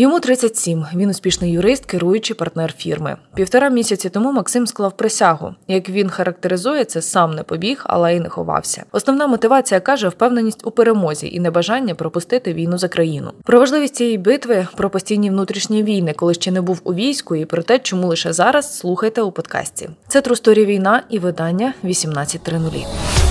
Йому 37. Він успішний юрист, керуючий партнер фірми. Півтора місяці тому Максим склав присягу. Як він характеризує це, сам не побіг, але й не ховався. Основна мотивація каже впевненість у перемозі і небажання пропустити війну за країну. Про важливість цієї битви, про постійні внутрішні війни, коли ще не був у війську, і про те, чому лише зараз слухайте у подкасті. Це Трусторі війна і видання 18.00.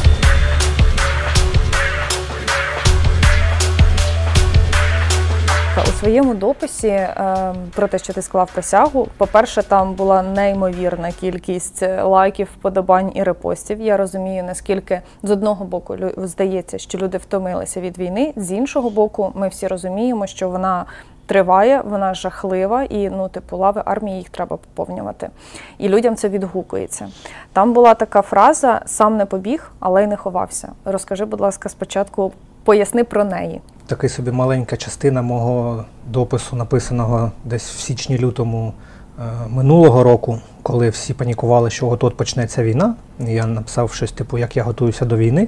У своєму дописі е, про те, що ти склав присягу, по-перше, там була неймовірна кількість е, лайків, вподобань і репостів. Я розумію, наскільки з одного боку здається, що люди втомилися від війни, з іншого боку, ми всі розуміємо, що вона. Триває, вона жахлива, і ну, типу, лави армії їх треба поповнювати. І людям це відгукується. Там була така фраза Сам не побіг, але й не ховався. Розкажи, будь ласка, спочатку поясни про неї такий собі маленька частина мого допису, написаного десь в січні-лютому е, минулого року, коли всі панікували, що от почнеться війна. Я написав щось, типу, як я готуюся до війни.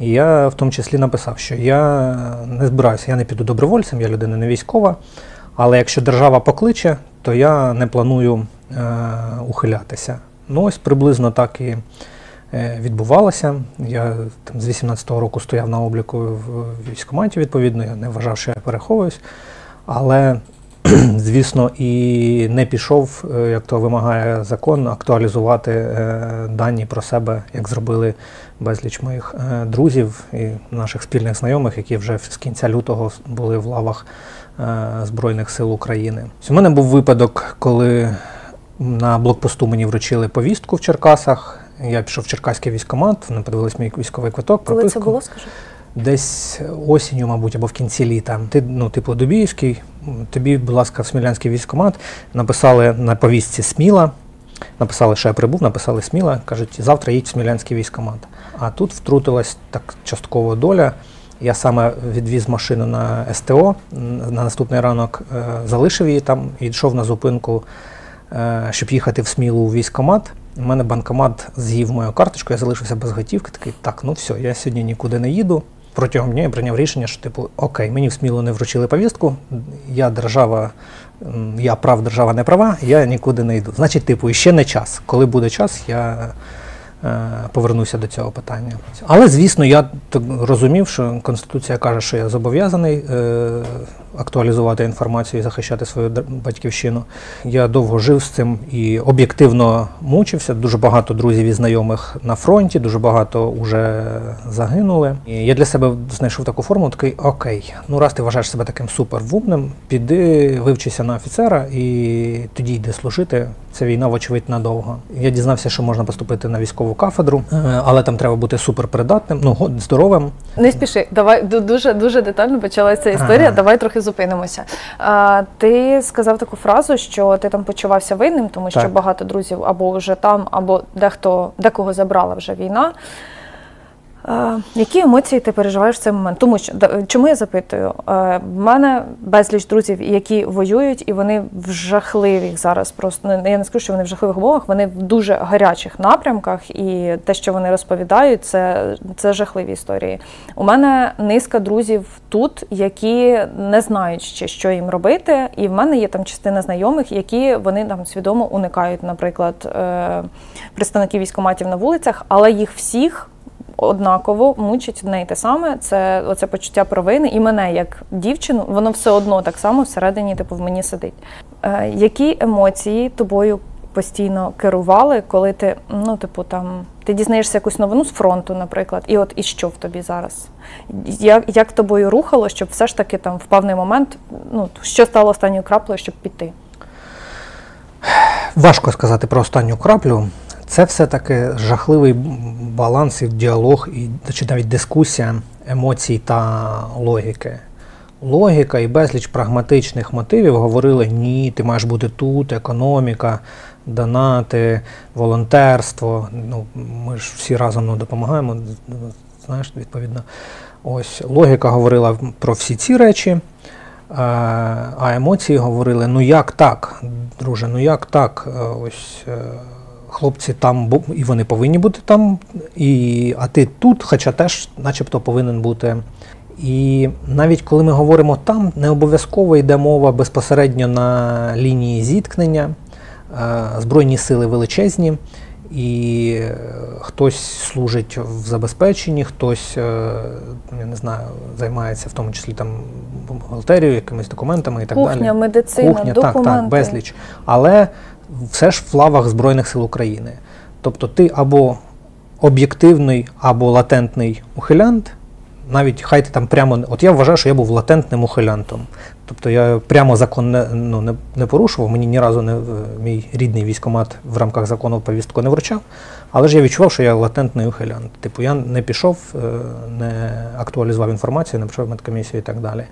І я в тому числі написав, що я не збираюся, я не піду добровольцем, я людина не військова. Але якщо держава покличе, то я не планую е, ухилятися. Ну ось приблизно так і Е, відбувалося. Я там з 18-го року стояв на обліку в військкоматі, відповідно, я не вважав, що я переховуюсь. Але, звісно, і не пішов, е, як то вимагає закон, актуалізувати е, дані про себе, як зробили безліч моїх друзів і наших спільних знайомих, які вже з кінця лютого були в лавах Збройних сил України. У мене був випадок, коли на блокпосту мені вручили повістку в Черкасах. Я пішов в Черкаський військкомат, вони подивились мій військовий квиток. Коли прописку. це було, скажи? Десь осінню, мабуть, або в кінці літа. Ти, ну, типу, Дубіївський, тобі, будь ласка, в Смілянський військкомат написали на повістці Сміла. Написали, що я прибув, написали Сміла, кажуть, завтра їдь в Смілянський військкомат. А тут втрутилась так частково доля. Я саме відвіз машину на СТО на наступний ранок, е, залишив її там і йшов на зупинку, е, щоб їхати в Смілу у військкомат. У мене банкомат з'їв мою карточку, я залишився без готівки. Такий, так, ну все, я сьогодні нікуди не їду. Протягом дня я прийняв рішення, що типу, окей, мені сміло не вручили повістку, я держава, я прав, держава не права, я нікуди не йду. Значить, типу, ще не час. Коли буде час, я е, повернуся до цього питання. Але, звісно, я розумів, що Конституція каже, що я зобов'язаний е, актуалізувати інформацію і захищати свою батьківщину. Я довго жив з цим і об'єктивно мучився. Дуже багато друзів і знайомих на фронті, дуже багато вже загинули. І Я для себе знайшов таку форму, такий окей, ну раз ти вважаєш себе таким супервумним, піди вивчися на офіцера і тоді йди служити. Ця війна, вочевидь, надовго. Я дізнався, що можна поступити на військову кафедру, е, але там треба бути суперпридатним, ну здоровим. Не спіши, давай дуже дуже детально почалася історія. Ага. Давай трохи зупинимося. А, Ти сказав таку фразу, що ти там почувався винним, тому що так. багато друзів або вже там, або дехто декого забрала вже війна. Які емоції ти переживаєш в цей момент? Тому що чому я запитую? В мене безліч друзів, які воюють, і вони в жахливих зараз. Просто ну, я не скажу, що вони в жахливих умовах, вони в дуже гарячих напрямках, і те, що вони розповідають, це це жахливі історії. У мене низка друзів тут, які не знають ще, що їм робити. І в мене є там частина знайомих, які вони там свідомо уникають, наприклад, е, представників військоматів на вулицях, але їх всіх однаково мучить одне й те саме. Це оце почуття провини, і мене як дівчину, воно все одно так само всередині, типу, в мені сидить. Е, Які емоції тобою постійно керували, коли ти, ну, типу, там, ти дізнаєшся якусь новину з фронту, наприклад, і от і що в тобі зараз? Як як тобою рухало, щоб все ж таки там в певний момент, ну, що стало останньою краплею, щоб піти? Важко сказати про останню краплю. Це все-таки жахливий баланс і діалог, і чи навіть дискусія емоцій та логіки. Логіка і безліч прагматичних мотивів говорили, ні, ти маєш бути тут, економіка, донати, волонтерство. Ну, Ми ж всі разом ну, допомагаємо. Знаєш, відповідно. Ось логіка говорила про всі ці речі, а емоції говорили: ну як так, друже, ну як так? Ось е, хлопці там, і вони повинні бути там, і, а ти тут, хоча теж начебто повинен бути. І навіть коли ми говоримо там, не обов'язково йде мова безпосередньо на лінії зіткнення, е, збройні сили величезні, і е, хтось служить в забезпеченні, хтось е, я не знаю, займається в тому числі там бухгалтерією, якимись документами і так Кухня, далі. Кухня, медицина, Кухня, документи. так, так, безліч. Але все ж в лавах Збройних сил України. Тобто ти або об'єктивний, або латентний ухилянт навіть хай ти там прямо. От я вважаю, що я був латентним ухилянтом. Тобто я прямо закон не ну, не, не порушував, мені ні разу не мій рідний військомат в рамках закону повістку не вручав, але ж я відчував, що я латентний ухилянт. Типу, я не пішов, е, не актуалізував інформацію, не пішов медкомісію і так далі.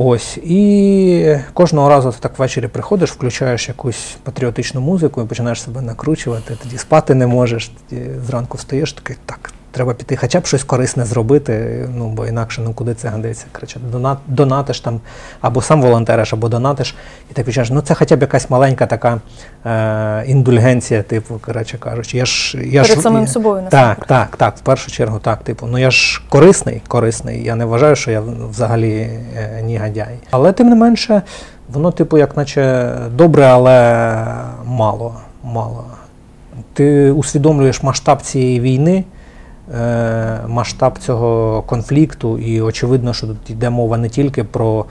Ось. І кожного разу ти так ввечері приходиш, включаєш якусь патріотичну музику і починаєш себе накручувати, тоді спати не можеш, тоді зранку встаєш такий, так, треба піти хоча б щось корисне зробити, ну бо інакше ну куди це годиться. Коротше, донат, донатиш там, або сам волонтериш, або донатиш, і так відчуваєш, ну це хоча б якась маленька така е, індульгенція, типу, коротше кажучи. Я ж, я Перед ж, самим собою Так, так, так, в першу чергу, так, типу, ну я ж корисний, корисний. Я не вважаю, що я взагалі е, негодяй. Але тим не менше, воно, типу, як наче добре, але мало. мало. Ти усвідомлюєш масштаб цієї війни. Е, масштаб цього конфлікту, і очевидно, що тут йде мова не тільки про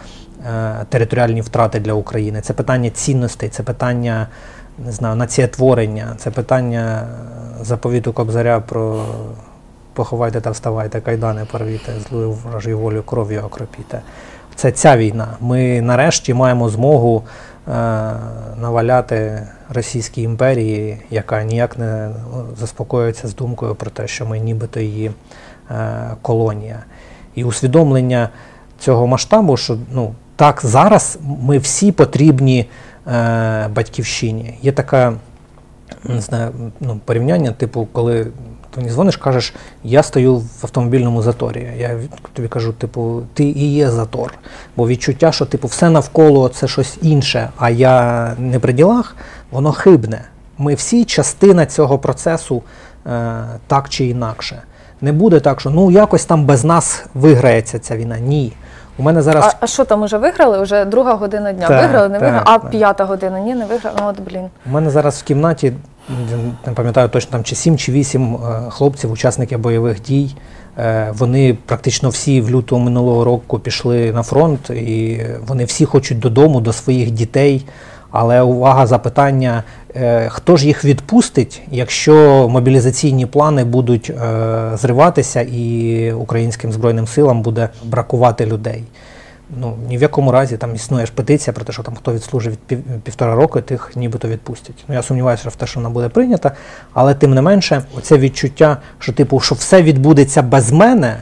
е, територіальні втрати для України, це питання цінностей, це питання не знаю, націєтворення, це питання заповіту Кобзаря про поховайте та вставайте, кайдани порвіте, злою вражою волю кров'ю окропіте. Це ця війна. Ми нарешті маємо змогу е, наваляти Російській імперії, яка ніяк не заспокоюється з думкою про те, що ми нібито її е, колонія. І усвідомлення цього масштабу, що ну, так зараз ми всі потрібні е, батьківщині. Є така не знаю, ну, порівняння, типу, коли ти мені дзвониш, кажеш, я стою в автомобільному заторі. Я тобі кажу, типу, ти і є затор. Бо відчуття, що типу, все навколо це щось інше, а я не при ділах, воно хибне. Ми всі частина цього процесу е, так чи інакше. Не буде так, що ну якось там без нас виграється ця війна. Ні. У мене зараз. А, а що там уже виграли? Уже друга година дня. Так, виграли, не так, виграли, а п'ята година ні, не виграли. Ну от блін. У мене зараз в кімнаті не пам'ятаю точно там чи сім чи вісім е, хлопців, учасників бойових дій. Е, вони практично всі в лютому минулого року пішли на фронт, і вони всі хочуть додому, до своїх дітей. Але увага, запитання, е, хто ж їх відпустить, якщо мобілізаційні плани будуть зриватися і українським збройним силам буде бракувати людей ну ні в якому разі там існує ж петиція про те, що там хто відслужив пів, півтора року, тих нібито відпустять. Ну я сумніваюся в те, що вона буде прийнята, але тим не менше, оце відчуття, що типу, що все відбудеться без мене,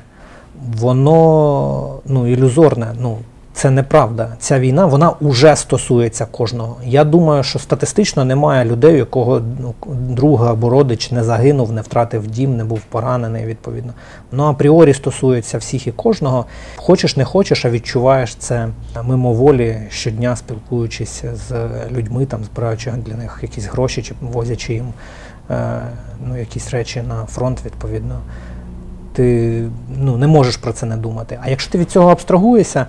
воно ну ілюзорне. Ну це неправда. Ця війна вона вже стосується кожного. Я думаю, що статистично немає людей, у якого ну, друга або родич не загинув, не втратив дім, не був поранений. Відповідно, ну апріорі стосується всіх і кожного. Хочеш, не хочеш, а відчуваєш це мимоволі щодня, спілкуючись з людьми, там збираючи для них якісь гроші чи возячи їм е, ну, якісь речі на фронт, відповідно. Ти ну, не можеш про це не думати. А якщо ти від цього абстрагуєшся,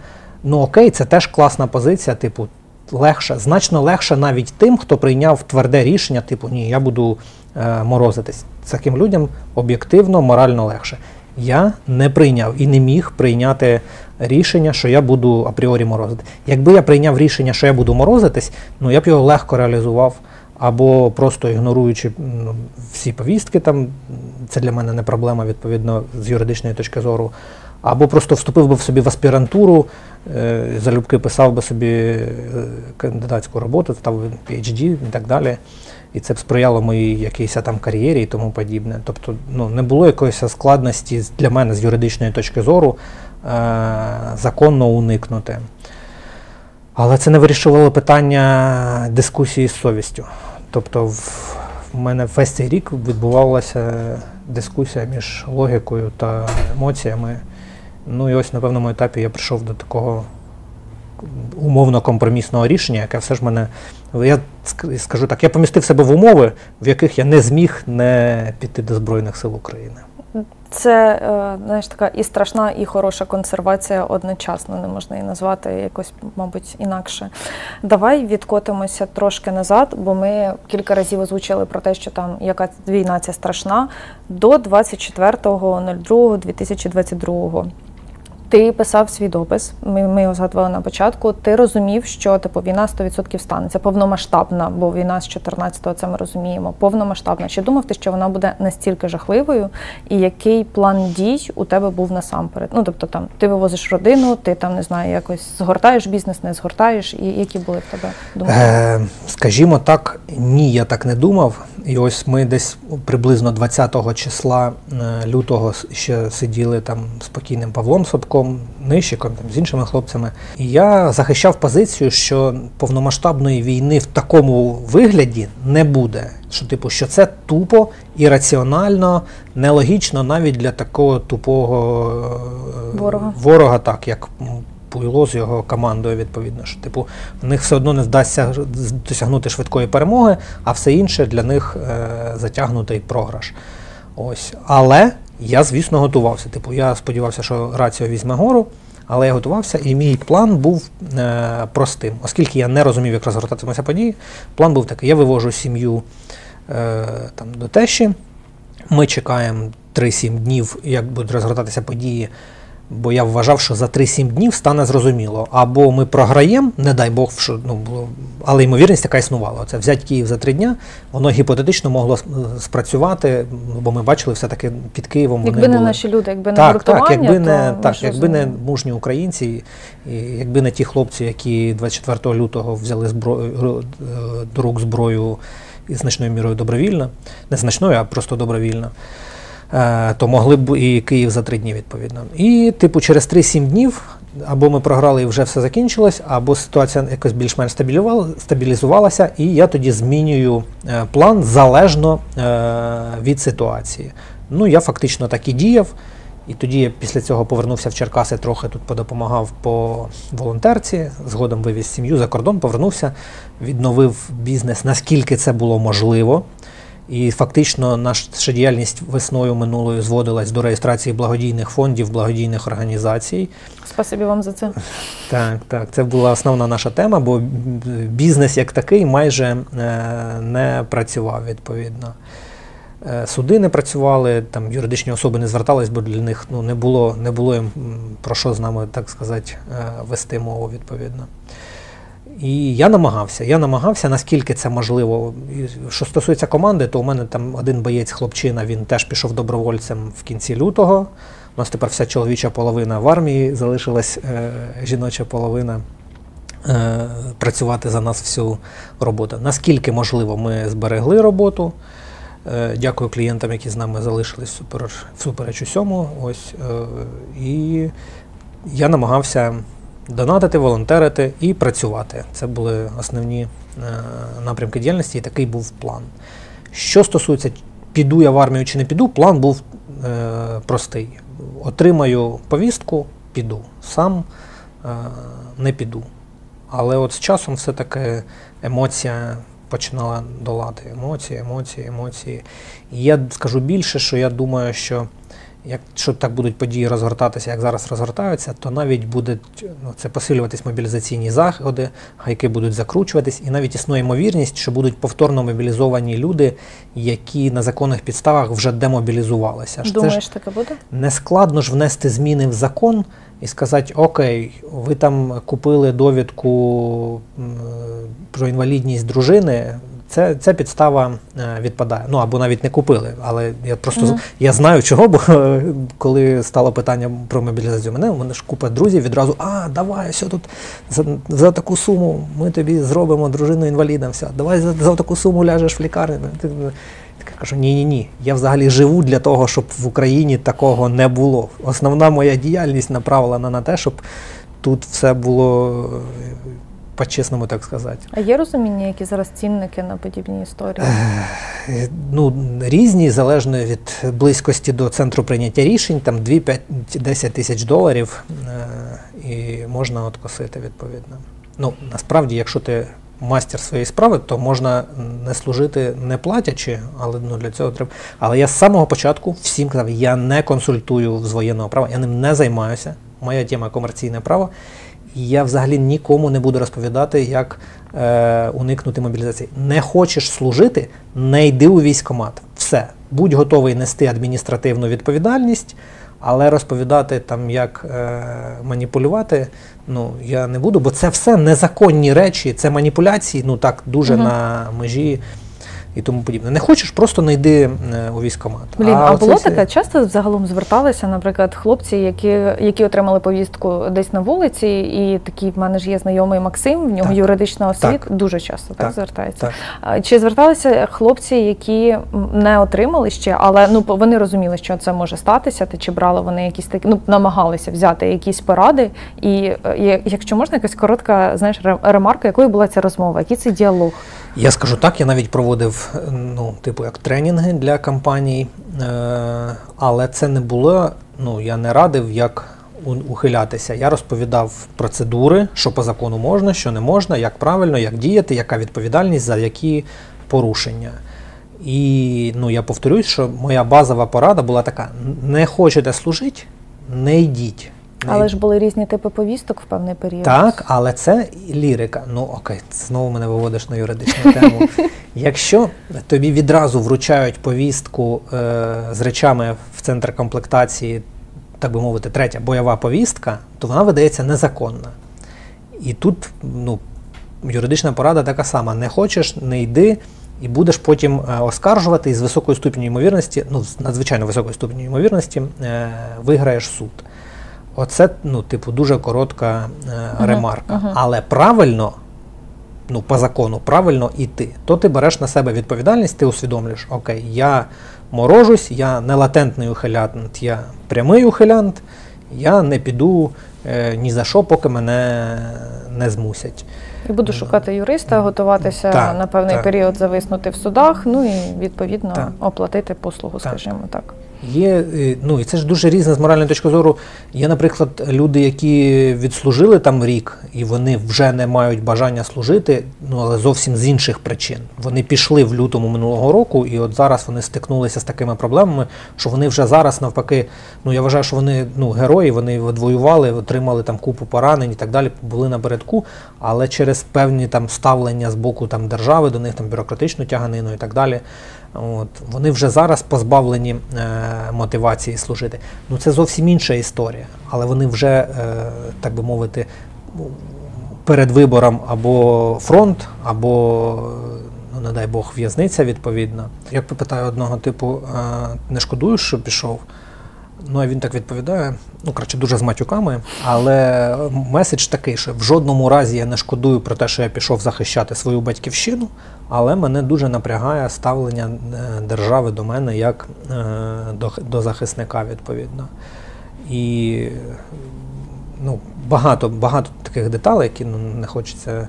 Ну окей, це теж класна позиція, типу, легше, значно легше навіть тим, хто прийняв тверде рішення, типу, ні, я буду е, морозитись. Таким людям об'єктивно, морально легше. Я не прийняв і не міг прийняти рішення, що я буду апріорі морозити. Якби я прийняв рішення, що я буду морозитись, ну я б його легко реалізував. Або просто ігноруючи ну, всі повістки, там це для мене не проблема, відповідно, з юридичної точки зору або просто вступив би в собі в аспірантуру, е, залюбки писав би собі е, кандидатську роботу, став PhD і так далі. І це б сприяло моїй якійсь там кар'єрі і тому подібне. Тобто ну, не було якоїсь складності для мене з юридичної точки зору е- законно уникнути. Але це не вирішувало питання дискусії з совістю. Тобто в мене весь цей рік відбувалася дискусія між логікою та емоціями. Ну і ось на певному етапі я прийшов до такого умовно компромісного рішення, яке все ж мене. Я скажу так, я помістив себе в умови, в яких я не зміг не піти до Збройних сил України. Це е, знаєш, така і страшна, і хороша консервація одночасно. Не можна її назвати якось, мабуть, інакше. Давай відкотимося трошки назад, бо ми кілька разів озвучили про те, що там яка війна ця страшна до 24.02.2022. Ти писав свій допис, ми ми його згадували на початку. Ти розумів, що типу війна 100% станеться повномасштабна, бо війна з 14-го, це ми розуміємо. Повномасштабна. Чи думав ти, що вона буде настільки жахливою? І який план дій у тебе був насамперед? Ну тобто, там ти вивозиш родину, ти там не знаю, якось згортаєш бізнес, не згортаєш, і які були в тебе думки? Е, Скажімо так, ні, я так не думав. І ось ми десь приблизно 20 числа е, лютого ще сиділи там спокійним Павлом Собком, Нищиком, там, з іншими хлопцями. І я захищав позицію, що повномасштабної війни в такому вигляді не буде. Що, типу, що це тупо, ірраціонально, нелогічно навіть для такого тупого е, ворога, ворога так як Пуйло з його командою, відповідно, що типу в них все одно не вдасться досягнути швидкої перемоги, а все інше для них е, затягнутий програш. Ось. Але я, звісно, готувався. Типу, я сподівався, що рація візьме гору, але я готувався, і мій план був е, простим. Оскільки я не розумів, як розгортатимуться події, план був такий: я вивожу сім'ю е, там, до тещі. Ми чекаємо 3-7 днів, як будуть розгортатися події. Бо я вважав, що за 3-7 днів стане зрозуміло. Або ми програємо, не дай Бог, що ну було, але ймовірність така існувала. Це взяти Київ за три дня, воно гіпотетично могло спрацювати, бо ми бачили все-таки під Києвом. Якби вони не були. наші люди, якби не так, так, якби не то так, якби не мужні українці, і якби не ті хлопці, які 24 лютого взяли зброю е, до рук зброю і значною мірою добровільно, не значною, а просто добровільно. Е, то могли б і Київ за три дні відповідно. І, типу, через 3-7 днів або ми програли і вже все закінчилось, або ситуація якось більш-менш стабілізувалася, і я тоді змінюю е, план залежно е, від ситуації. Ну, я фактично так і діяв. І тоді я після цього повернувся в Черкаси, трохи тут подопомагав по волонтерці, згодом вивіз сім'ю за кордон, повернувся, відновив бізнес, наскільки це було можливо. І фактично наша діяльність весною минулою зводилась до реєстрації благодійних фондів, благодійних організацій. Спасибі вам за це. Так, так. Це була основна наша тема, бо бізнес як такий майже е, не працював відповідно. Е, суди не працювали, там юридичні особи не звертались, бо для них ну, не було не було їм про що з нами, так сказати, е, вести мову відповідно. І я намагався. Я намагався, наскільки це можливо. І Що стосується команди, то у мене там один боєць хлопчина, він теж пішов добровольцем в кінці лютого. У нас тепер вся чоловіча половина в армії, залишилась е, жіноча половина е, працювати за нас всю роботу. Наскільки можливо, ми зберегли роботу. Е, дякую клієнтам, які з нами залишились супер, всупереч усьому. Ось, е, І я намагався донатити, волонтерити і працювати. Це були основні е, напрямки діяльності, і такий був план. Що стосується, піду я в армію чи не піду, план був е, простий. Отримаю повістку, піду. Сам е, не піду. Але от з часом все-таки емоція починала долати. Емоції, емоції, емоції. І я скажу більше, що я думаю, що Якщо так будуть події розгортатися, як зараз розгортаються, то навіть будуть ну, це посилюватись мобілізаційні заходи, гайки будуть закручуватись, і навіть існує ймовірність, що будуть повторно мобілізовані люди, які на законних підставах вже демобілізувалися. Думаєш, таке буде? Не складно ж внести зміни в закон і сказати, окей, ви там купили довідку про інвалідність дружини. Це ця підстава е, відпадає. Ну або навіть не купили. Але я просто mm -hmm. я знаю чого, бо коли стало питання про мобілізацію мене, у мене ж купа друзів відразу, а давай, все тут за за таку суму ми тобі зробимо дружину інвалідом. все, Давай за, за таку суму ляжеш в лікарню. Я кажу, ні-ні ні. Я взагалі живу для того, щоб в Україні такого не було. Основна моя діяльність направлена на те, щоб тут все було по-чесному так сказати. А є розуміння, які зараз цінники на подібні історії? Е, ну, Різні, залежно від близькості до центру прийняття рішень, там 2-10 тисяч доларів е, і можна откосити відповідно. Ну, Насправді, якщо ти мастер своєї справи, то можна не служити не платячи, але ну, для цього треба. Але я з самого початку всім казав, я не консультую з воєнного права, я ним не займаюся. Моя тема комерційне право. І я взагалі нікому не буду розповідати, як е, уникнути мобілізації. Не хочеш служити, не йди у військкомат. Все. Будь готовий нести адміністративну відповідальність, але розповідати там, як е, маніпулювати, ну я не буду, бо це все незаконні речі, це маніпуляції, ну так дуже угу. на межі і тому подібне. Не хочеш, просто не йди е, у військкомат. Блін, а, а було всі... таке часто загалом зверталися, наприклад, хлопці, які які отримали повістку десь на вулиці, і такі в мене ж є знайомий Максим, в нього так. юридична освіта, дуже часто так, так звертається. Так. Чи зверталися хлопці, які не отримали ще, але ну вони розуміли, що це може статися, та чи брали вони якісь такі, ну намагалися взяти якісь поради, і е, якщо можна, якась коротка, знаєш, ремарка, якою була ця розмова, який це діалог? Я скажу так, я навіть проводив, ну, типу, як тренінги для компаній, е, але це не було, ну, я не радив, як ухилятися. Я розповідав процедури, що по закону можна, що не можна, як правильно, як діяти, яка відповідальність за які порушення. І ну, я повторюсь, що моя базова порада була така: не хочете служити, не йдіть. Але ж були різні типи повісток в певний період. Так, але це лірика. Ну окей, знову мене виводиш на юридичну тему. Якщо тобі відразу вручають повістку е, з речами в центр комплектації, так би мовити, третя бойова повістка, то вона видається незаконна. І тут ну, юридична порада така сама: не хочеш, не йди. І будеш потім е, оскаржувати і з високою ступеню ймовірності, ну з надзвичайно високою ступеню ймовірності, е, виграєш суд. Оце, ну, типу, дуже коротка е, ремарка. Uh -huh. Але правильно, ну, по закону, правильно іти. То ти береш на себе відповідальність, ти усвідомлюєш, окей, я морожусь, я не латентний ухилянт, я прямий ухилянт, я не піду е, ні за що, поки мене не змусять. І буду шукати юриста, готуватися так, на певний так. період зависнути в судах, ну і відповідно так. оплатити послугу, скажімо так. Є, е, ну і це ж дуже різне з моральної точки зору. Є, наприклад, люди, які відслужили там рік, і вони вже не мають бажання служити, ну але зовсім з інших причин. Вони пішли в лютому минулого року, і от зараз вони стикнулися з такими проблемами, що вони вже зараз навпаки, ну я вважаю, що вони ну герої, вони відвоювали, отримали там купу поранень і так далі, були на бередку, але через певні там ставлення з боку там держави до них, там бюрократичну тяганину і так далі. От, Вони вже зараз позбавлені е, мотивації служити. Ну це зовсім інша історія, але вони вже, е, так би мовити, перед вибором або фронт, або, ну не дай Бог, в'язниця відповідно. Як питаю одного типу, е, не шкодуєш, що пішов? Ну, а він так відповідає, ну, коротше, дуже з матюками, але меседж такий, що в жодному разі я не шкодую про те, що я пішов захищати свою батьківщину, але мене дуже напрягає ставлення е, держави до мене як е, до до захисника, відповідно. І ну, багато багато таких деталей, які ну, не хочеться.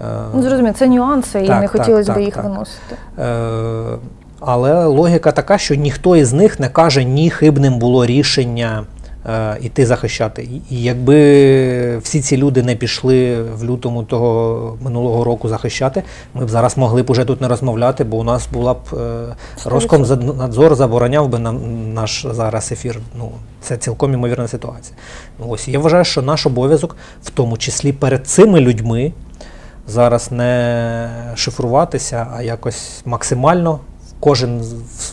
Е, ну, Зрозуміло, це нюанси, так, і не хотілося б їх так. виносити. Е, але логіка така, що ніхто із них не каже, ні хибним було рішення е, іти захищати. І якби всі ці люди не пішли в лютому того минулого року захищати, ми б зараз могли б уже тут не розмовляти, бо у нас була б е, Роскомнадзор забороняв би нам наш зараз ефір. Ну, Це цілком імовірна ситуація. Ну, ось Я вважаю, що наш обов'язок, в тому числі перед цими людьми, зараз не шифруватися, а якось максимально кожен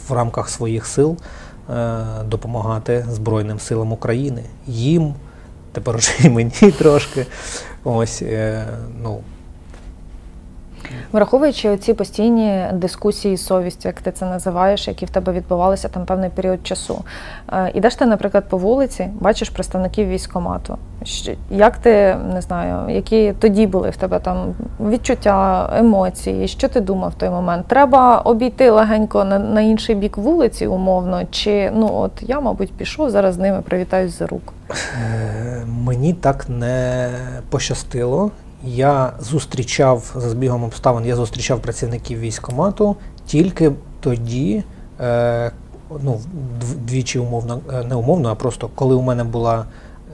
в рамках своїх сил е, допомагати Збройним силам України. Їм, тепер уже і мені трошки. Ось, е, ну, Враховуючи ці постійні дискусії з совістю, як ти це називаєш, які в тебе відбувалися там певний період часу. Е, ідеш ти, наприклад, по вулиці, бачиш представників військкомату. Як ти не знаю, які тоді були в тебе там відчуття, емоції? Що ти думав в той момент? Треба обійти легенько на на інший бік вулиці, умовно, чи ну от я, мабуть, пішов зараз з ними привітаюсь за рук? Е, мені так не пощастило. Я зустрічав за збігом обставин, я зустрічав працівників військкомату тільки тоді, е, ну, двічі умовно, е, не умовно, а просто коли у мене була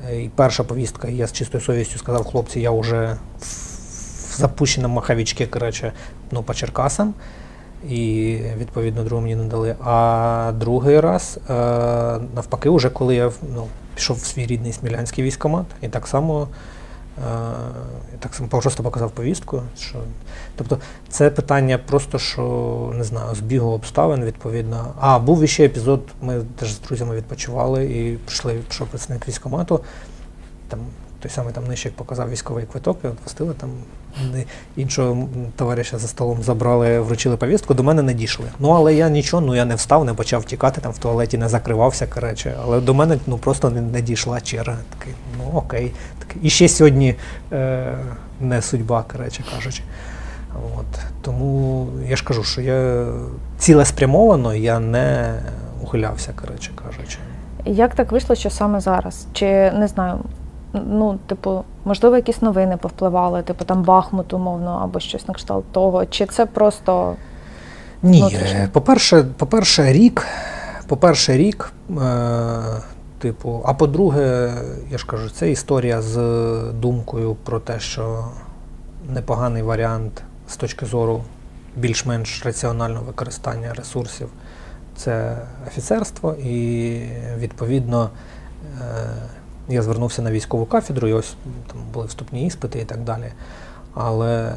е, і перша повістка, і я з чистою совістю сказав, хлопці, я вже в запущені маховички, коротше, ну, по Черкасам. І відповідно другу мені не дали. А другий раз, е, навпаки, вже коли я ну, пішов в свій рідний смілянський військомат, і так само я так само просто показав повістку. Що, Тобто це питання просто, що не знаю, збігу обставин, відповідно. А був ще епізод, ми теж з друзями відпочивали і прийшли, пішов представник військомату. Там той самий там нищик показав військовий квиток, і відпустили там іншого товариша за столом забрали, вручили повістку, до мене не дійшли. Ну але я нічого, ну я не встав, не почав тікати, там в туалеті не закривався. коротше, Але до мене ну просто не, не дійшла черга. Такий, ну окей. Такий. І ще сьогодні е, не судьба, коротше кажучи. От. Тому я ж кажу, що я цілеспрямовано я не ухилявся, коротше кажучи. Як так вийшло, що саме зараз? Чи не знаю, ну, типу, можливо, якісь новини повпливали, типу там Бахмут, умовно, або щось на кшталт того, чи це просто. Ні, по-перше, по-перше, рік, по-перше, рік, е, типу, а по-друге, я ж кажу, це історія з думкою про те, що непоганий варіант з точки зору більш-менш раціонального використання ресурсів це офіцерство, і відповідно. Е, я звернувся на військову кафедру, і ось там були вступні іспити і так далі. Але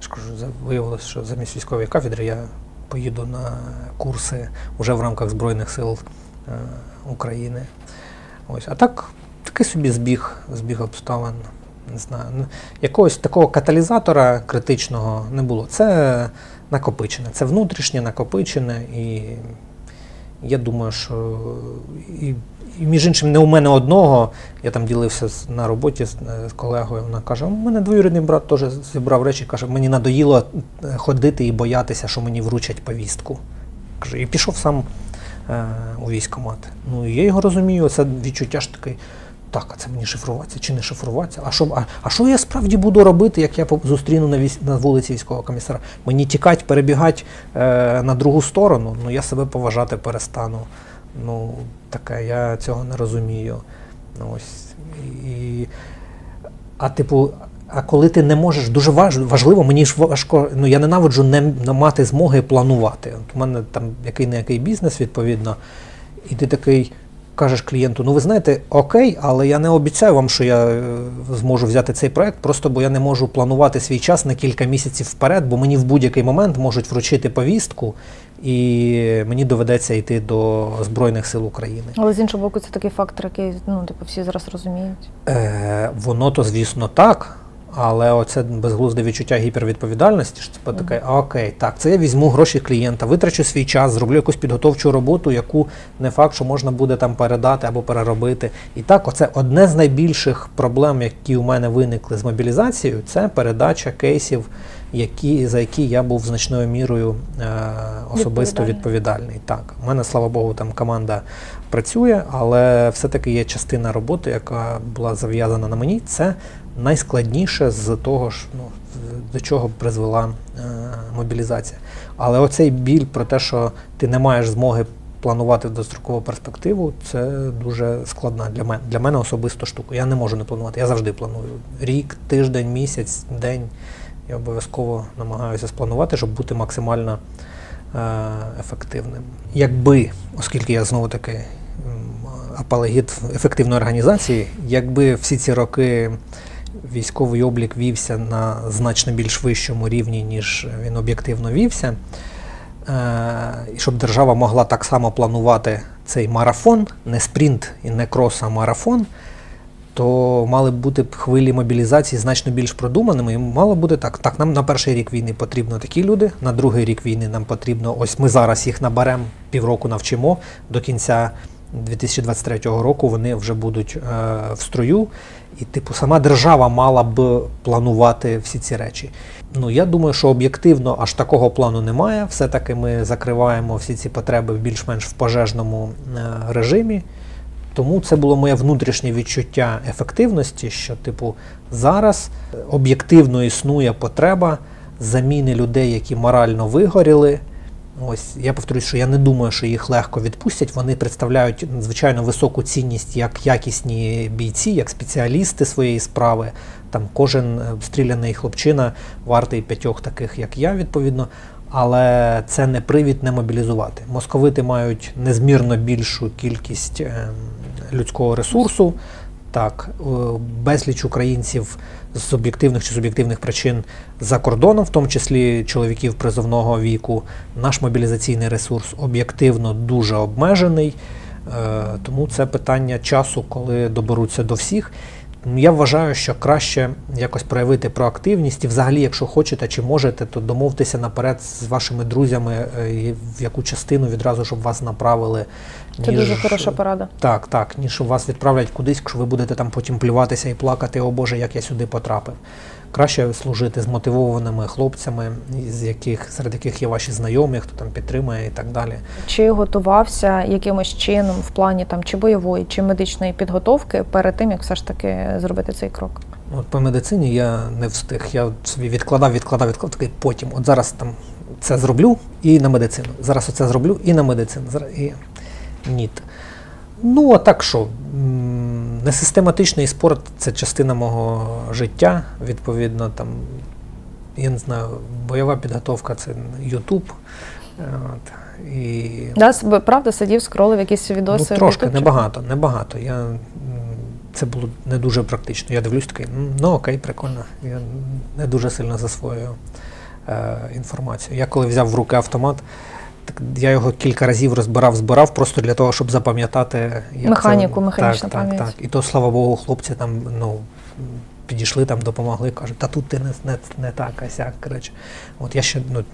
ж кажу, виявилося, що замість військової кафедри я поїду на курси вже в рамках Збройних сил е, України. Ось. А так, такий собі збіг, збіг обставин. Не знаю. Якогось такого каталізатора критичного не було. Це накопичене, це внутрішнє накопичене, і я думаю, що і і між іншим, не у мене одного. Я там ділився на роботі з, е, з колегою. Вона каже: у мене двоюрідний брат теж зібрав речі, каже, мені надоїло е, ходити і боятися, що мені вручать повістку. Каже, і пішов сам у військкомат. Ну я його розумію, це відчуття ж таке. Так, а це мені шифруватися чи не шифруватися? А що а, а що я справді буду робити, як я зустріну на військ, на вулиці військового комісара? Мені тікати, перебігати е, на другу сторону, ну я себе поважати перестану. Ну, таке, я цього не розумію. Ну, ось. І, А типу, а коли ти не можеш, дуже важливо, мені ж важко, ну я ненавиджу не, не мати змоги планувати. От У мене там який не який бізнес, відповідно, і ти такий кажеш клієнту, ну ви знаєте, окей, але я не обіцяю вам, що я е, зможу взяти цей проект, просто бо я не можу планувати свій час на кілька місяців вперед, бо мені в будь-який момент можуть вручити повістку, і мені доведеться йти до Збройних сил України. Але з іншого боку, це такий фактор, який ну, типу, всі зараз розуміють. Е, Воно то, звісно, так. Але оце безглузде відчуття гіпервідповідальності, що типу таке, а окей, так, це я візьму гроші клієнта, витрачу свій час, зроблю якусь підготовчу роботу, яку не факт, що можна буде там передати або переробити. І так, оце одне з найбільших проблем, які у мене виникли з мобілізацією, це передача кейсів, які, за які я був значною мірою е, особисто відповідальний. Так, у мене, слава Богу, там команда працює, але все-таки є частина роботи, яка була зав'язана на мені. Це найскладніше з того ж, ну, до чого призвела е, мобілізація. Але оцей біль про те, що ти не маєш змоги планувати дострокову перспективу, це дуже складна для мене для мене особисто штука. Я не можу не планувати. Я завжди планую. Рік, тиждень, місяць, день. Я обов'язково намагаюся спланувати, щоб бути максимально е, ефективним. Якби, оскільки я знову таки апологіт ефективної організації, якби всі ці роки військовий облік вівся на значно більш вищому рівні, ніж він об'єктивно вівся. Е, і щоб держава могла так само планувати цей марафон, не спринт і не крос, а марафон, то мали б бути хвилі мобілізації значно більш продуманими. І мало бути так. Так, нам на перший рік війни потрібно такі люди, на другий рік війни нам потрібно, ось ми зараз їх наберемо, півроку навчимо до кінця 2023 року вони вже будуть е, в строю. І, типу, сама держава мала б планувати всі ці речі. Ну, я думаю, що об'єктивно аж такого плану немає. Все-таки ми закриваємо всі ці потреби більш-менш в пожежному е, режимі. Тому це було моє внутрішнє відчуття ефективності, що, типу, зараз об'єктивно існує потреба заміни людей, які морально вигоріли, Ось я повторюю, що я не думаю, що їх легко відпустять. Вони представляють надзвичайно високу цінність як якісні бійці, як спеціалісти своєї справи. Там кожен е, стріляний хлопчина вартий п'ятьох таких, як я, відповідно. Але це не привід не мобілізувати. Московити мають незмірно більшу кількість ем, людського ресурсу. Так, е, безліч українців з об'єктивних чи суб'єктивних причин за кордоном, в тому числі чоловіків призовного віку, наш мобілізаційний ресурс об'єктивно дуже обмежений, е, тому це питання часу, коли доберуться до всіх. Я вважаю, що краще якось проявити проактивність і, взагалі, якщо хочете чи можете, то домовтеся наперед з вашими друзями, е, в яку частину відразу щоб вас направили. Це ніж... дуже хороша порада. Так, так, ніж вас відправлять кудись, якщо ви будете там потім плюватися і плакати, о Боже, як я сюди потрапив. Краще служити з мотивованими хлопцями, з яких серед яких є ваші знайомі, хто там підтримує і так далі. Чи готувався якимось чином в плані там чи бойової, чи медичної підготовки перед тим, як все ж таки зробити цей крок? От по медицині я не встиг. Я собі відкладав, відкладав, відкладав такий потім. От зараз там це зроблю і на медицину. Зараз оце зроблю і на медицину. І... Ні. Ну, а так що? Несистематичний спорт це частина мого життя. Відповідно, там, я не знаю, бойова підготовка це Ютуб. От, і... Да, правда, сидів, скролив якісь відоси? Ну, Трошки, YouTube, небагато, небагато. Я, Це було не дуже практично. Я дивлюсь такий, ну окей, прикольно. Я не дуже сильно засвоюю е, інформацію. Я коли взяв в руки автомат, я його кілька разів розбирав, збирав просто для того, щоб запам'ятати як механіку, це... механічну так, пам'ять. Так, так. І то, слава Богу, хлопці там ну, підійшли, там допомогли, кажуть, та тут ти не не, не так, а сяк. Коротше. От я ще ну,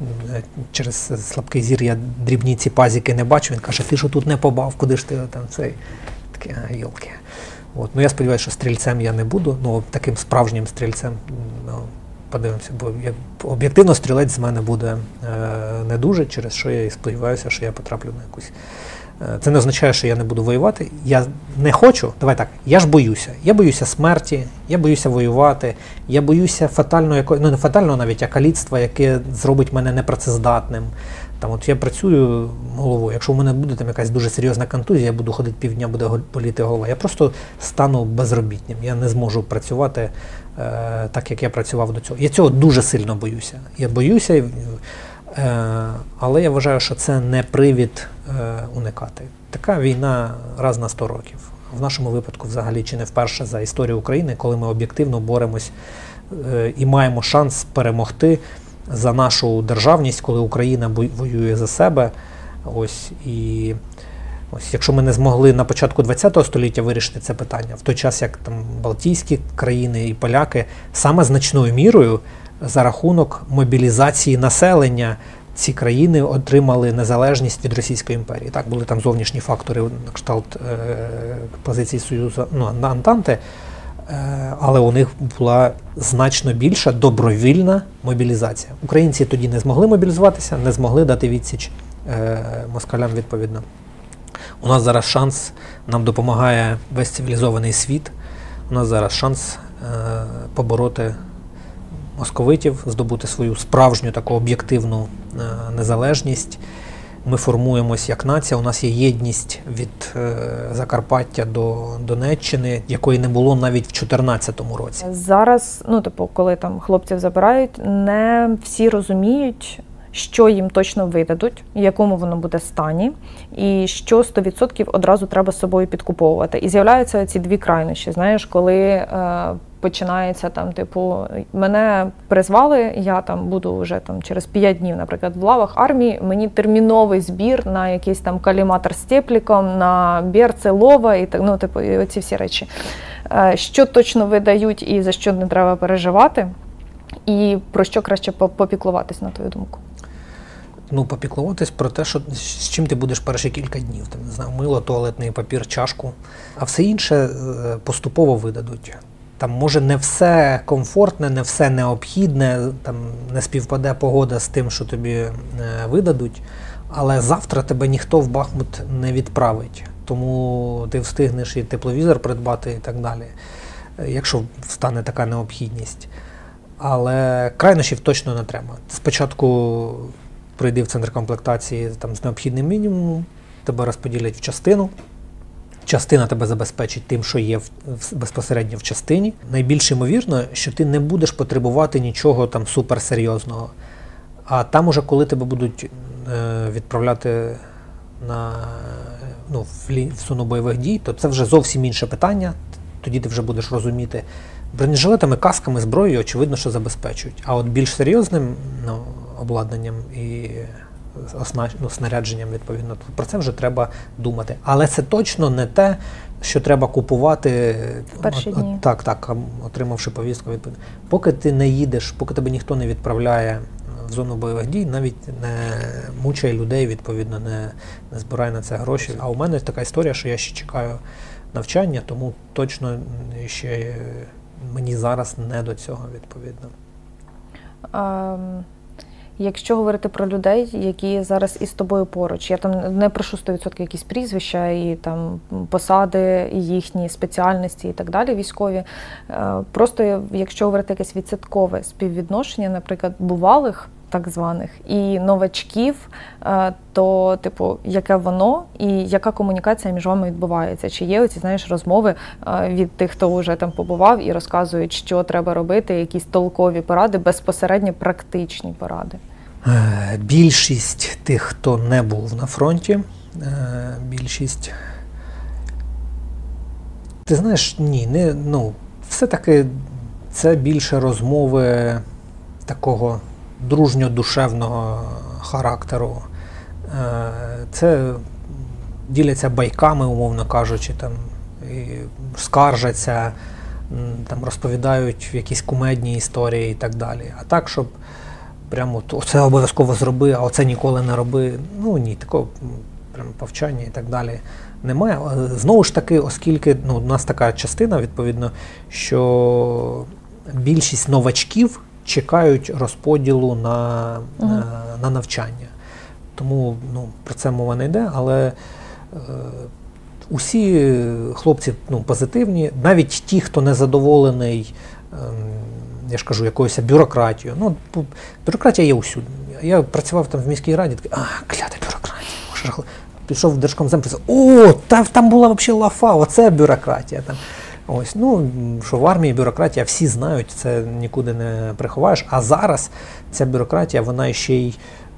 через слабкий зір я дрібні ці пазіки не бачу. Він каже, ти що тут не побав, куди ж ти там цей такі гілки. От. Ну я сподіваюся, що стрільцем я не буду, ну таким справжнім стрільцем. Ну, Подивимося, бо об'єктивно стрілець з мене буде е, не дуже, через що я і сподіваюся, що я потраплю на якусь. Е, це не означає, що я не буду воювати. Я не хочу. Давай так, я ж боюся. Я боюся смерті, я боюся воювати, я боюся фатального ну не фатального навіть, а каліцтва, яке зробить мене непрацездатним. Там от я працюю головою. Якщо в мене буде там якась дуже серйозна контузія, я буду ходити півдня, буде боліти голова. Я просто стану безробітним. Я не зможу працювати так, як я працював до цього. Я цього дуже сильно боюся. Я боюся, е, але я вважаю, що це не привід е, уникати. Така війна раз на 100 років. В нашому випадку, взагалі, чи не вперше за історію України, коли ми об'єктивно боремось е, і маємо шанс перемогти за нашу державність, коли Україна воює за себе. Ось і ось, якщо ми не змогли на початку ХХ століття вирішити це питання, в той час як там Балтійські країни і поляки саме значною мірою за рахунок мобілізації населення. Ці країни отримали незалежність від Російської імперії. Так, були там зовнішні фактори на кшталт е, позиції Союзу ну, Антанти, Е, але у них була значно більша добровільна мобілізація. Українці тоді не змогли мобілізуватися, не змогли дати відсіч е, москалям відповідно. У нас зараз шанс, нам допомагає весь цивілізований світ. У нас зараз шанс е, побороти московитів, здобути свою справжню таку об'єктивну незалежність. Ми формуємось як нація. У нас є єдність від е, Закарпаття до Донеччини, якої не було навіть в 2014 році. Зараз, ну типу, коли там хлопців забирають, не всі розуміють. Що їм точно видадуть, в якому воно буде стані, і що 100% одразу треба з собою підкуповувати. І з'являються ці дві крайнощі. Знаєш, коли е, починається там, типу, мене призвали, я там буду вже там через 5 днів, наприклад, в лавах армії. Мені терміновий збір на якийсь там каліматор з тепліком, на берце лова і так, ну, типу, і оці всі речі. Е, що точно видають і за що не треба переживати, і про що краще попіклуватись, на твою думку? Ну, попіклуватись про те, що з чим ти будеш перші кілька днів. Там, не знаю, мило, туалетний папір, чашку, а все інше е, поступово видадуть. Там може не все комфортне, не все необхідне, там не співпаде погода з тим, що тобі е, видадуть, але завтра тебе ніхто в Бахмут не відправить. Тому ти встигнеш і тепловізор придбати і так далі, якщо стане така необхідність. Але крайнощів точно не треба. Спочатку прийди в центр комплектації там, з необхідним мінімумом, тебе розподілять в частину. Частина тебе забезпечить тим, що є в, в, безпосередньо в частині. Найбільш ймовірно, що ти не будеш потребувати нічого там суперсерйозного. А там, уже коли тебе будуть е, відправляти на ну, в, лі, в зону бойових дій, то це вже зовсім інше питання. Тоді ти вже будеш розуміти. Бронежилетами, касками, зброєю, очевидно, що забезпечують. А от більш серйозним ну, обладнанням і ну, снарядженням, відповідно, про це вже треба думати. Але це точно не те, що треба купувати перші дні. так, так, отримавши повістку. Відповідно. Поки ти не їдеш, поки тебе ніхто не відправляє в зону бойових дій, навіть не мучає людей, відповідно, не, не збирає на це гроші. А у мене така історія, що я ще чекаю навчання, тому точно ще мені зараз не до цього відповідно. А, якщо говорити про людей, які зараз із тобою поруч, я там не прошу 100% якісь прізвища і там посади, і їхні спеціальності і так далі, військові. Просто якщо говорити якесь відсоткове співвідношення, наприклад, бувалих так званих і новачків, е, то, типу, яке воно і яка комунікація між вами відбувається? Чи є оці знаєш розмови е, від тих, хто вже там побував і розказують, що треба робити, якісь толкові поради, безпосередньо практичні поради? Е, більшість тих, хто не був на фронті, більшість. Ти знаєш, ні, не ну, все-таки це більше розмови такого дружньо-душевного характеру. Е, це діляться байками, умовно кажучи, там, і скаржаться, там, розповідають якісь кумедні історії і так далі. А так, щоб прямо оце обов'язково зроби, а оце ніколи не роби. Ну ні, такого прямо повчання і так далі немає. Знову ж таки, оскільки ну, у нас така частина, відповідно, що більшість новачків чекають розподілу на, угу. на, на навчання. Тому ну, про це мова не йде, але е, усі хлопці ну, позитивні, навіть ті, хто не задоволений, е, я ж кажу, якоюсь бюрократією. Ну, Бюрократія є усюди. Я працював там в міській раді, такий, а, клята бюрократія. Пішов в Держкомзем, писав, о, та, там була взагалі лафа, оце бюрократія. Там. Ось, ну що в армії бюрократія всі знають, це нікуди не приховаєш. А зараз ця бюрократія, вона ще й,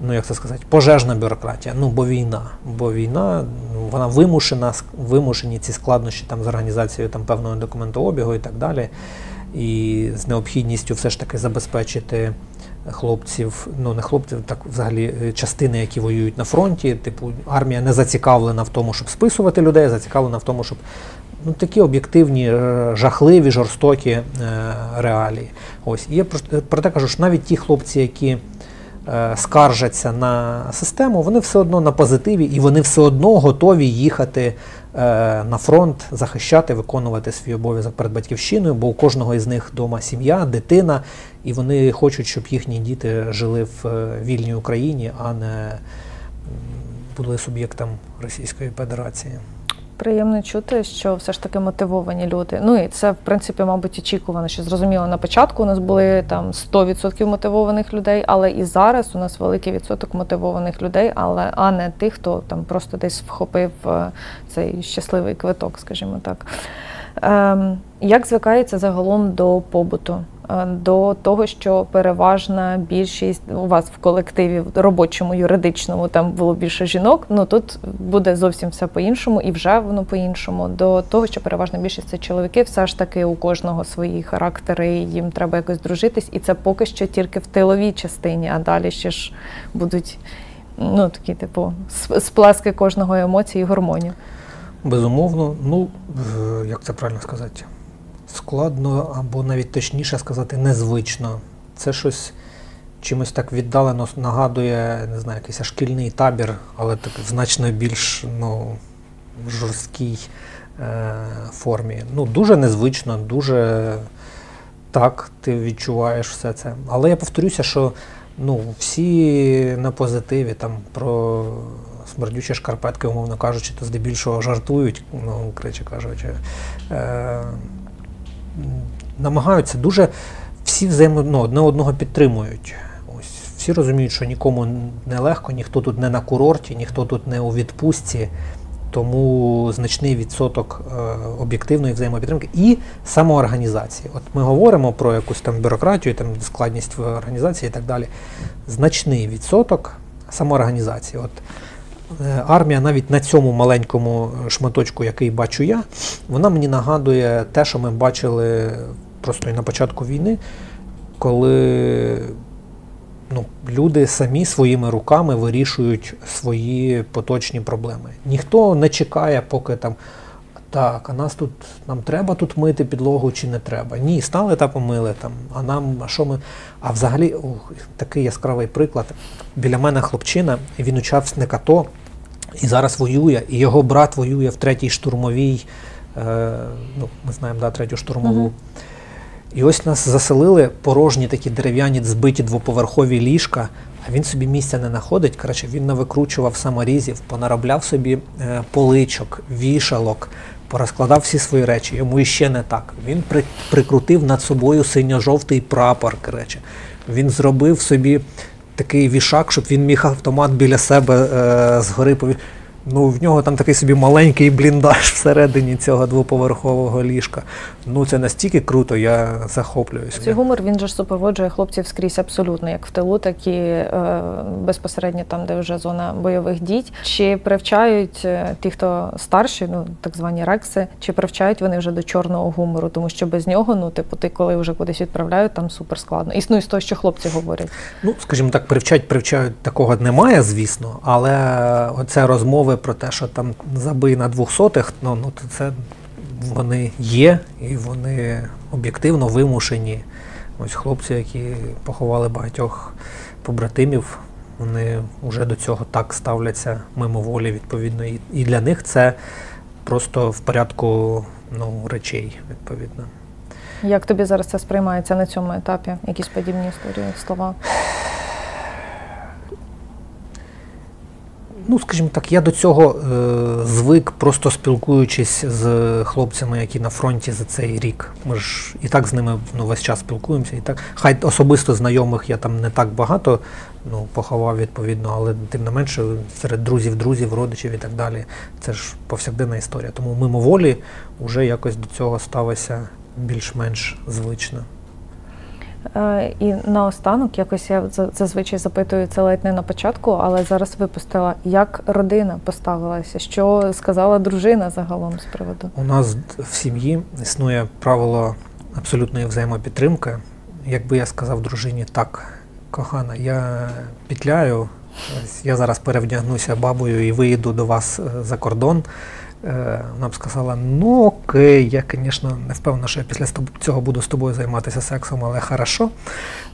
ну як це сказати, пожежна бюрократія. Ну, бо війна. Бо війна, ну, вона вимушена, вимушені ці складнощі там з організацією там певного документообігу і так далі. І з необхідністю все ж таки забезпечити хлопців, ну не хлопців, так взагалі е, частини, які воюють на фронті. Типу, армія не зацікавлена в тому, щоб списувати людей, зацікавлена в тому, щоб ну, такі об'єктивні, е, жахливі, жорстокі е, реалії. Ось я про те кажу, що навіть ті хлопці, які е, скаржаться на систему, вони все одно на позитиві і вони все одно готові їхати на фронт, захищати, виконувати свій обов'язок перед батьківщиною, бо у кожного із них вдома сім'я, дитина, і вони хочуть, щоб їхні діти жили в вільній Україні, а не були суб'єктом Російської Федерації приємно чути, що все ж таки мотивовані люди. Ну і це в принципі, мабуть, очікувано, що зрозуміло на початку. У нас були там 100% мотивованих людей, але і зараз у нас великий відсоток мотивованих людей, але а не тих, хто там просто десь вхопив е, цей щасливий квиток, скажімо так. Ем, Як звикається загалом до побуту? Е, до того, що переважна більшість у вас в колективі в робочому, юридичному там було більше жінок. Ну тут буде зовсім все по-іншому, і вже воно по-іншому. До того, що переважна більшість це чоловіки, все ж таки у кожного свої характери, їм треба якось дружитись, і це поки що тільки в тиловій частині, а далі ще ж будуть ну такі, типу, сплески кожного емоцій і гормонів. Безумовно, ну як це правильно сказати складно або навіть точніше сказати, незвично. Це щось чимось так віддалено нагадує, не знаю, якийсь шкільний табір, але так значно більш ну, жорсткій е, формі. Ну, Дуже незвично, дуже так ти відчуваєш все це. Але я повторюся, що ну, всі на позитиві там про смердючі шкарпетки, умовно кажучи, то здебільшого жартують, ну, кричі кажучи. Е, намагаються дуже всі взаємо ну, одне одного підтримують. Ось всі розуміють, що нікому не легко, ніхто тут не на курорті, ніхто тут не у відпустці. Тому значний відсоток е, об'єктивної взаємопідтримки і самоорганізації. От ми говоримо про якусь там бюрократію, там складність в організації і так далі. Значний відсоток самоорганізації. От армія навіть на цьому маленькому шматочку, який бачу я, вона мені нагадує те, що ми бачили просто і на початку війни, коли ну, люди самі своїми руками вирішують свої поточні проблеми. Ніхто не чекає, поки там. Так, а нас тут нам треба тут мити підлогу чи не треба? Ні, стали та помили там. А нам, а що ми. А взагалі, ух, такий яскравий приклад. Біля мене хлопчина, він учасник АТО і зараз воює, і його брат воює в третій штурмовій, е, ну, ми знаємо, да, третю штурмову. Uh-huh. І ось нас заселили порожні такі дерев'яні збиті двоповерхові ліжка, а він собі місця не знаходить. Коротше, він навикручував саморізів, понаробляв собі е, поличок, вішалок, порозкладав всі свої речі. Йому іще не так. Він при, прикрутив над собою синьо-жовтий прапор. Коротше. Він зробив собі такий вішак, щоб він міг автомат біля себе е, згори повісити. Ну, в нього там такий собі маленький бліндаж всередині цього двоповерхового ліжка. Ну це настільки круто, я захоплююсь. Цей гумор він же ж супроводжує хлопців скрізь абсолютно, як в тилу, так і е, безпосередньо там, де вже зона бойових дій. Чи привчають е, ті, хто старші, ну так звані рекси, чи привчають вони вже до чорного гумору, тому що без нього, ну типу, ти коли вже кудись відправляють, там супер складно. Існує з того, що хлопці говорять. Ну, скажімо так, привчають, привчають такого немає, звісно, але оце розмови про те, що там забий на двохсотих, ну ну це вони є і вони об'єктивно вимушені. Ось хлопці, які поховали багатьох побратимів, вони вже до цього так ставляться мимоволі, відповідно. І, для них це просто в порядку ну, речей, відповідно. Як тобі зараз це сприймається на цьому етапі? Якісь подібні історії, слова? Ну, скажімо так, я до цього е, звик, просто спілкуючись з хлопцями, які на фронті за цей рік. Ми ж і так з ними ну, весь час спілкуємося. І так, Хай особисто знайомих я там не так багато ну, поховав, відповідно, але тим не менше серед друзів, друзів, родичів і так далі. Це ж повсякденна історія. Тому мимоволі вже якось до цього ставиться більш-менш звично. Е, і наостанок, якось я зазвичай запитую це ледь не на початку, але зараз випустила, як родина поставилася, що сказала дружина загалом з приводу. У нас в сім'ї існує правило абсолютної взаємопідтримки. Якби я сказав дружині, так, кохана, я пітляю, я зараз перевдягнуся бабою і виїду до вас е, за кордон. Е, вона б сказала, ну окей, я, звісно, не впевнена, що я після цього буду з тобою займатися сексом, але хорошо.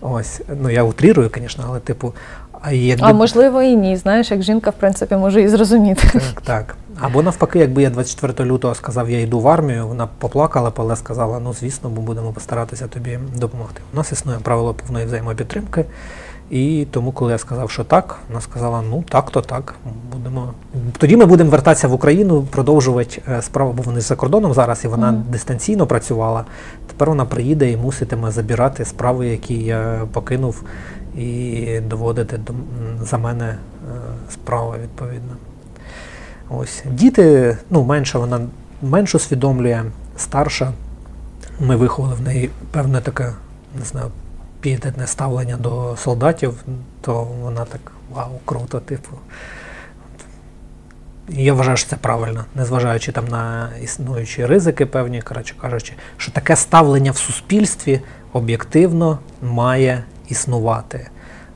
Ось, ну я утрірую, звісно, але типу. А якби... а можливо і ні. Знаєш, як жінка, в принципі, може і зрозуміти. Так, так. Або навпаки, якби я 24 лютого сказав, я йду в армію, вона поплакала, але сказала, ну звісно, ми будемо постаратися тобі допомогти. У нас існує правило повної взаємопідтримки. І тому, коли я сказав, що так, вона сказала, ну так, то так. Будемо. Тоді ми будемо вертатися в Україну, продовжувати е, справу, бо вони за кордоном зараз, і вона mm. дистанційно працювала. Тепер вона приїде і муситиме забирати справи, які я покинув, і доводити до, за мене е, справи, відповідно. Ось. Діти, ну, менше вона менш усвідомлює, старша. Ми виховали в неї певне таке, не знаю пієтетне ставлення до солдатів, то вона так вау, круто, типу. Я вважаю, що це правильно, незважаючи там на існуючі ризики, певні, коротше кажучи, що таке ставлення в суспільстві об'єктивно має існувати.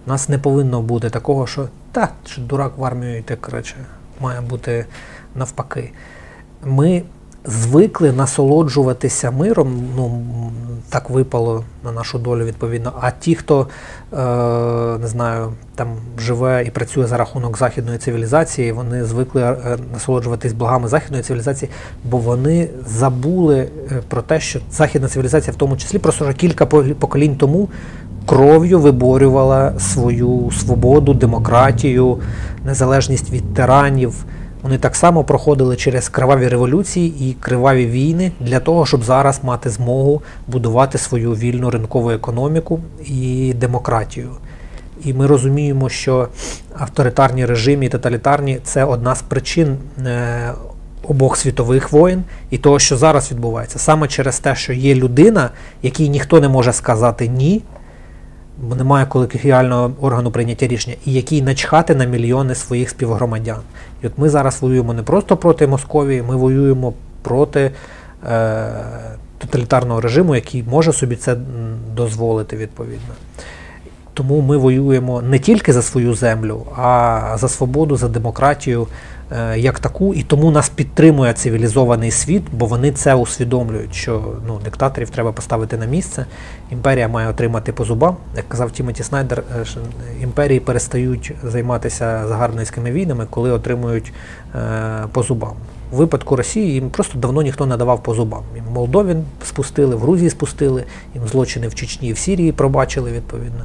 У нас не повинно бути такого, що та, що дурак в армію йти, коротше, має бути навпаки. Ми звикли насолоджуватися миром, ну так випало на нашу долю відповідно. А ті, хто е, не знаю, там живе і працює за рахунок західної цивілізації, вони звикли е, насолоджуватись благами західної цивілізації, бо вони забули е, про те, що західна цивілізація, в тому числі, просто вже кілька поколінь тому. Кров'ю виборювала свою свободу, демократію, незалежність від тиранів. Вони так само проходили через криваві революції і криваві війни для того, щоб зараз мати змогу будувати свою вільну ринкову економіку і демократію. І ми розуміємо, що авторитарні режими і тоталітарні це одна з причин е, обох світових воєн і того, що зараз відбувається, саме через те, що є людина, якій ніхто не може сказати ні, немає колегіального органу прийняття рішення, і який начхати на мільйони своїх співгромадян. І от ми зараз воюємо не просто проти Московії, ми воюємо проти е, тоталітарного режиму, який може собі це дозволити відповідно. Тому ми воюємо не тільки за свою землю, а за свободу, за демократію як таку. І тому нас підтримує цивілізований світ, бо вони це усвідомлюють, що ну, диктаторів треба поставити на місце. Імперія має отримати по зубам. Як казав Тімоті Снайдер, е, імперії перестають займатися загарбницькими війнами, коли отримують е, по зубам. У випадку Росії їм просто давно ніхто не давав по зубам. Їм Молдові спустили, в Грузії спустили, їм злочини в Чечні і в Сірії пробачили відповідно.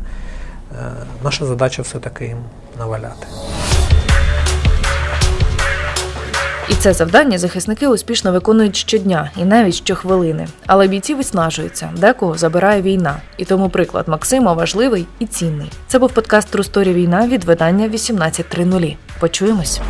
Е, наша задача все-таки їм наваляти. І це завдання захисники успішно виконують щодня і навіть щохвилини. Але бійці виснажуються, декого забирає війна. І тому приклад Максима важливий і цінний. Це був подкаст Русторі Війна від видання 18.00. Почуємось.